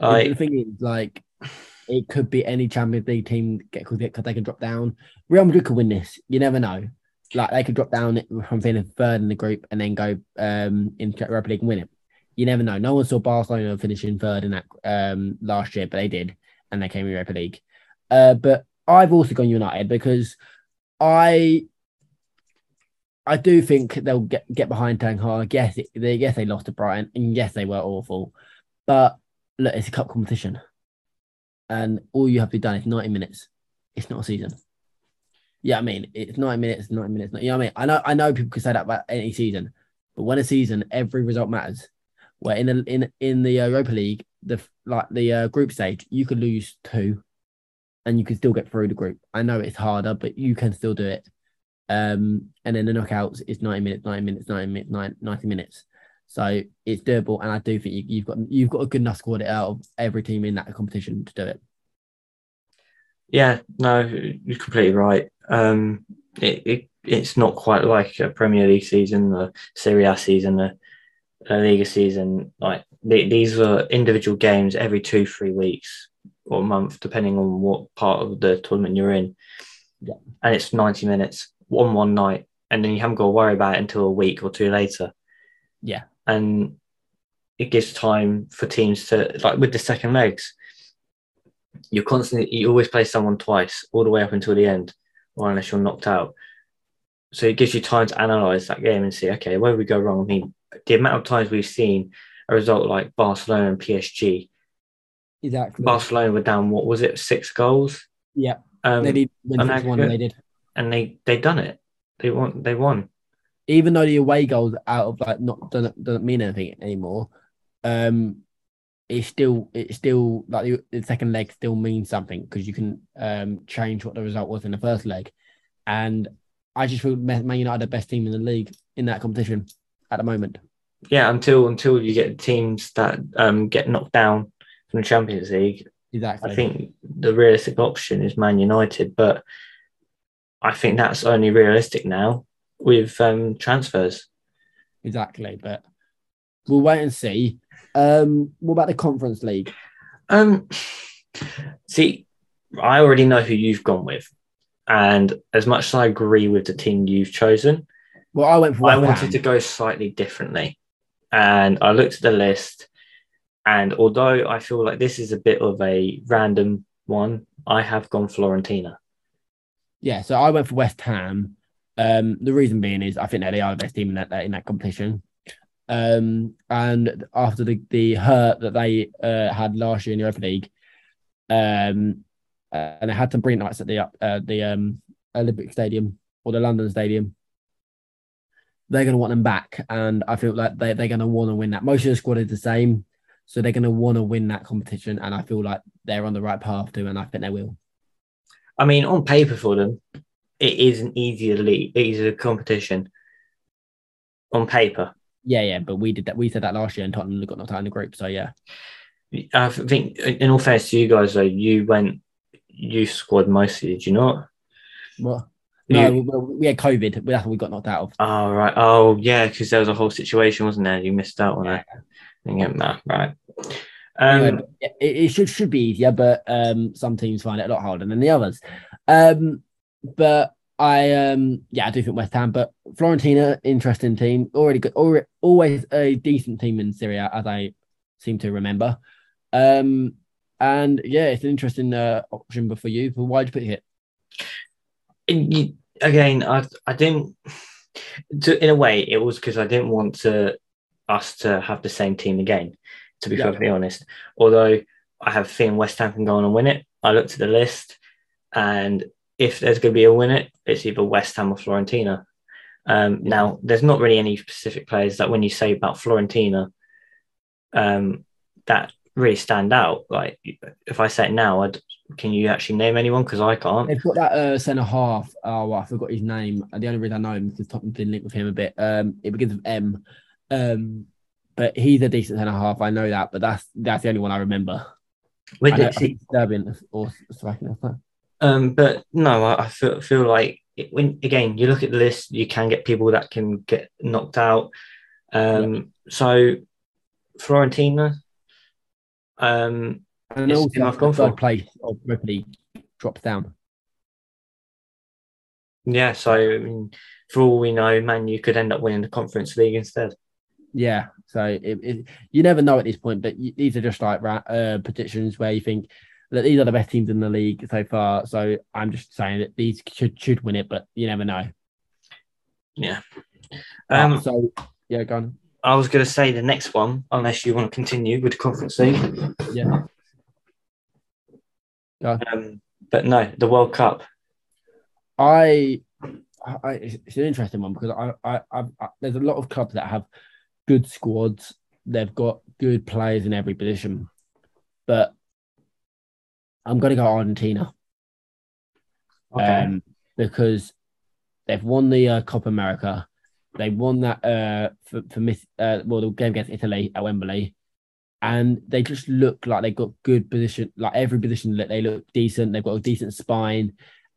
Like, the thing is, like, it could be any Champions League team get because they can drop down. Real Madrid could win this. You never know. Like they could drop down from feeling third in the group and then go um in Europa League and win it. You never know. No one saw Barcelona finishing third in that um last year, but they did, and they came in Europa League. Uh, but I've also gone United because I I do think they'll get get behind Ten Hag. Yes, it, they, yes they lost to Brighton, and yes they were awful, but look, it's a cup competition and all you have to be done is 90 minutes. It's not a season. Yeah, I mean, it's 90 minutes, 90 minutes. You know what I mean? I know I know people can say that about any season, but when a season, every result matters. Where in the in in the Europa League, the like the uh, group stage, you could lose two, and you can still get through the group. I know it's harder, but you can still do it. Um, and then the knockouts is 90 minutes, 90 minutes, 90 minutes, 90 minutes. So it's doable, and I do think you, have got you've got a good enough squad out of every team in that competition to do it. Yeah, no, you're completely right. Um, it, it it's not quite like a Premier League season, the Serie A season, the La Liga season. Like these are individual games every two, three weeks or a month, depending on what part of the tournament you're in. Yeah. And it's 90 minutes, one one night, and then you haven't got to worry about it until a week or two later. Yeah and it gives time for teams to like with the second legs. You're constantly you always play someone twice all the way up until the end, or unless you're knocked out. So it gives you time to analyze that game and see, okay, where we go wrong? I mean, the amount of times we've seen a result like Barcelona and PSG. Exactly. Barcelona were down. What was it? Six goals. Yeah. Um, they did win one. They did, and they they done it. They won. They won even though the away goals out of like not doesn't doesn't mean anything anymore. Um, it's still it's still like the, the second leg still means something because you can um change what the result was in the first leg, and I just feel Man United are the best team in the league in that competition at the moment. Yeah, until until you get teams that um get knocked down from the Champions League. Exactly. I think the realistic option is Man United, but I think that's only realistic now with um, transfers. Exactly, but we'll wait and see. Um, what about the Conference League? Um, see, I already know who you've gone with, and as much as I agree with the team you've chosen, well, I went for. I wanted to go slightly differently, and I looked at the list, and although I feel like this is a bit of a random one, I have gone Fiorentina. Yeah, so I went for West Ham. Um, the reason being is I think that they are the best team in that in that competition. Um, and after the, the hurt that they uh, had last year in the Europa League, um, uh, and they had some brilliant nights at the uh, the um, Olympic Stadium or the London Stadium. They're going to want them back, and I feel like they, they're going to want to win that. Most of the squad is the same, so they're going to want to win that competition, and I feel like they're on the right path to, and I think they will. I mean, on paper for them, it is an easier league, easier competition on paper. Yeah, yeah, but we did that. We said that last year, and Tottenham got knocked out in the group. So yeah, I think, in all fairness to you guys, though, you went, you squad mostly, did you not? What? No, we, we had COVID. That's what we got knocked out of. Oh right. Oh yeah, because there was a whole situation, wasn't there? You missed out on it. Yeah, nah, right. Um, Anyway, it, it should should be easier, but um, some teams find it a lot harder than the others. Um, but I um, yeah, I do think West Ham, but Fiorentina, interesting team, already good, already, always a decent team in Serie A, as I seem to remember. Um, and yeah, it's an interesting uh, option for you. But why'd you put it you, again, I I didn't. To, in a way, it was because I didn't want to us to have the same team again. To be Yeah. perfectly honest, although I have a feeling West Ham can go on and win it. I looked at the list, and if there's going to be a winner, it's either West Ham or Fiorentina. Um, Now, there's not really any specific players that when you say about Fiorentina, um, that really stand out. Like if I say it now, I'd, can you actually name anyone? Because I can't. They've got that uh, centre half. Oh, I forgot his name. The only reason I know him is because Tottenham been linked with him a bit. Um, it begins with M. Um, but he's a decent centre half. I know that, but that's that's the only one I remember. With I know, it, think Serbian or Slovakian. Um, but no, I, I feel feel like it, when again you look at the list, you can get people that can get knocked out. Um, so Fiorentina, um, And also, I've gone for. third place of Europa League drops down. yeah. So I mean, for all we know, Man, you could end up winning the Conference League instead. Yeah, so it, it, you never know at this point, but you, these are just like uh, predictions where you think that these are the best teams in the league so far. So I'm just saying that these should should win it, but you never know. Yeah. Um, Um, so yeah, go on. I was going to say the next one, unless you want to continue with the Conference League. Yeah, Um, but no, the World Cup. I, I it's it's an interesting one because I, I, I, I there's a lot of clubs that have good squads. They've got good players in every position, but I'm going to go Argentina. Okay. um, because they've won the uh, Copa America. They won that uh, for, for miss, uh, well, the game against Italy at Wembley. And they just look like they've got good position, like every position that they look decent. They've got a decent spine.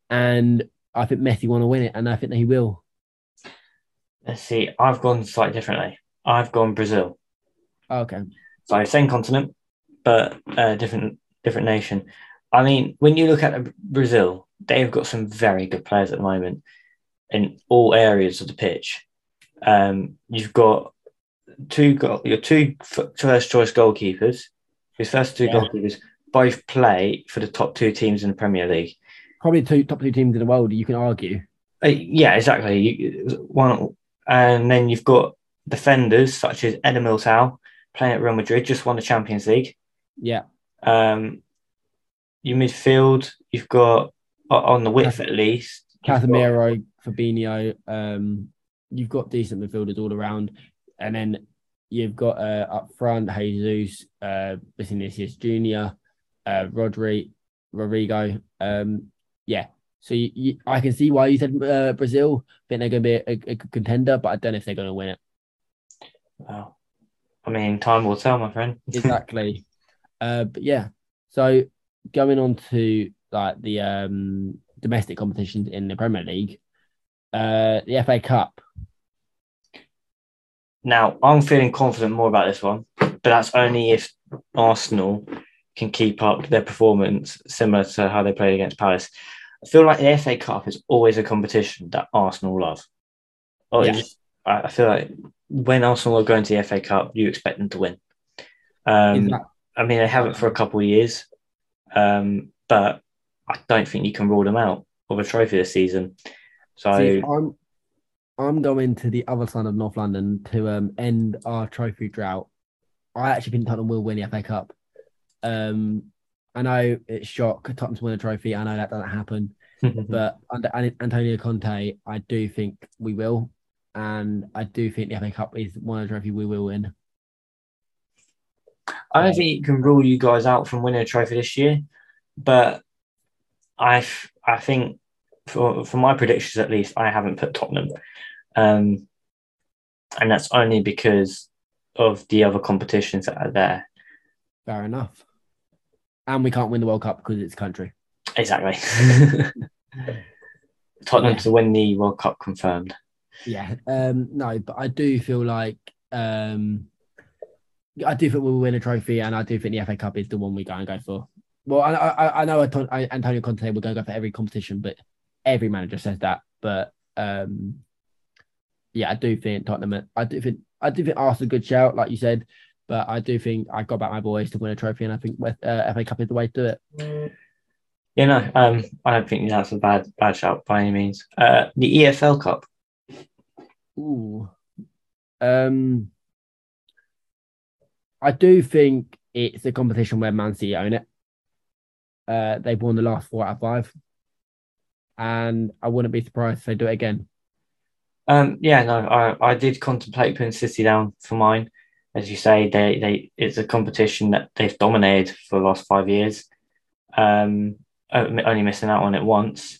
And I think Messi want to win it, and I think he will. Let's see. I've gone slightly differently. I've gone Brazil. Okay. So same continent, but uh, different different nation. I mean, when you look at Brazil, they've got some very good players at the moment in all areas of the pitch. Um, you've got two goal, your two f- first choice goalkeepers. His first two Yeah. goalkeepers both play for the top two teams in the Premier League. Probably two top two teams in the world, you can argue. Uh, yeah, exactly. You, one, and then you've got defenders such as Eder Militao playing at Real Madrid, just won the Champions League. Yeah. Um, your midfield, you've got on the width at least. Casemiro, Fabinho. Um, you've got decent midfielders all around, and then you've got uh, up front Jesus, uh, Vinicius Junior, uh, Rodri, Rodrigo. Um, yeah. So you, you, I can see why you said uh, Brazil. I think they're going to be a, a good contender, but I don't know if they're going to win it. Well, I mean, time will tell, my friend. Exactly. uh, but yeah. So going on to like the um domestic competitions in the Premier League, uh, the FA Cup. Now, I'm feeling confident more about this one, but that's only if Arsenal can keep up their performance similar to how they played against Palace. I feel like the FA Cup is always a competition that Arsenal love. Oh, Yeah. I feel like when Arsenal are going to the FA Cup, you expect them to win. Um, I mean, they haven't for a couple of years, um, but I don't think you can rule them out of a trophy this season. So, See, I'm I'm going to the other side of North London to um end our trophy drought. I actually think Tottenham will win the FA Cup. Um, I know it's shock Tottenham's win a trophy. I know that doesn't happen, but under Antonio Conte, I do think we will, and I do think the FA Cup is one of the trophy we will win. I don't think you can rule you guys out from winning a trophy this year, but I I think for for my predictions at least, I haven't put Tottenham, um, and that's only because of the other competitions that are there. Fair enough. And we can't win the World Cup because it's a country. Exactly. Tottenham to win the World Cup confirmed. Yeah. Um, no, but I do feel like um, I do think we'll win a trophy, and I do think the FA Cup is the one we go and go for. Well, I I, I know Antonio Conte will go go for every competition, but every manager says that. But um, yeah, I do think Tottenham. I do think I do think Arsenal a good shout, like you said. But I do think I got back my boys to win a trophy, and I think uh, FA Cup is the way to do it. You know, um, I don't think that's a bad bad shout by any means. Uh, the EFL Cup. Ooh, um, I do think it's a competition where Man City own it. Uh, they've won the last four out of five, and I wouldn't be surprised if they do it again. Um, yeah, no, I, I did contemplate putting City down for mine. As you say, they they it's a competition that they've dominated for the last five years. Um, only missing out on it once.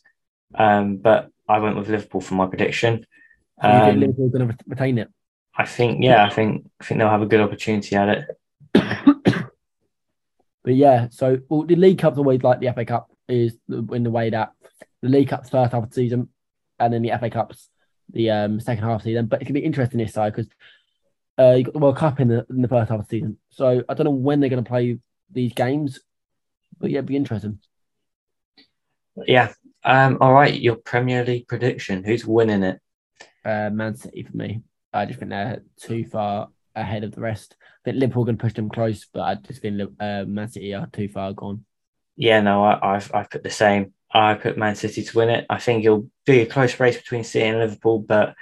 Um, but I went with Liverpool for my prediction. Um, you think Liverpool going to retain it? I think, yeah, I think I think they'll have a good opportunity at it. but yeah, so well, the League Cup's always like the FA Cup is in the way that the League Cup's first half of the season, and then the FA Cup's the um, second half of the season. But it's gonna be interesting this side because uh, you got the World Cup in the in the first half of the season. So I don't know when they're going to play these games, but yeah, it'd be interesting. Yeah. Um. All right. Your Premier League prediction: Who's winning it? Uh, Man City for me. I just think they're too far ahead of the rest. I think Liverpool can push them close, but I just think uh, Man City are too far gone. Yeah, no, I, I've I've put the same. I put Man City to win it. I think it'll be a close race between City and Liverpool, but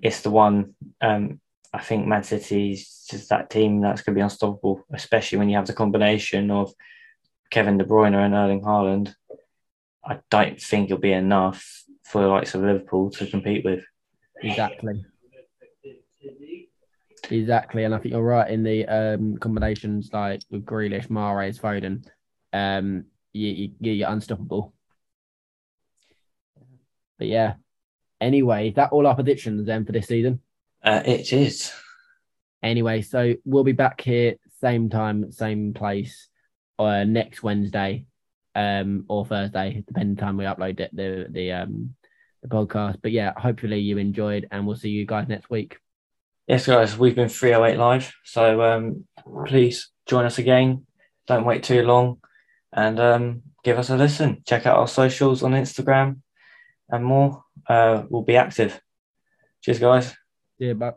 it's the one. Um, I think Man City's just that team that's going to be unstoppable, especially when you have the combination of Kevin De Bruyne and Erling Haaland. I don't think it'll be enough for the likes of Liverpool to compete with. Exactly. Exactly, and I think you're right in the um, combinations like with Grealish, Mahrez, Foden. Um, you, you, you're unstoppable. But yeah. Anyway, that all our predictions then for this season? Uh, it is. Anyway, so we'll be back here same time, same place, uh, next Wednesday, um, or Thursday, depending on time we upload it, the the um the podcast. But yeah, hopefully you enjoyed, and we'll see you guys next week. Yes, guys, we've been 308 live, so um, please join us again. Don't wait too long, and um, give us a listen. Check out our socials on Instagram and more. Uh, we'll be active. Cheers, guys. Yeah, bye.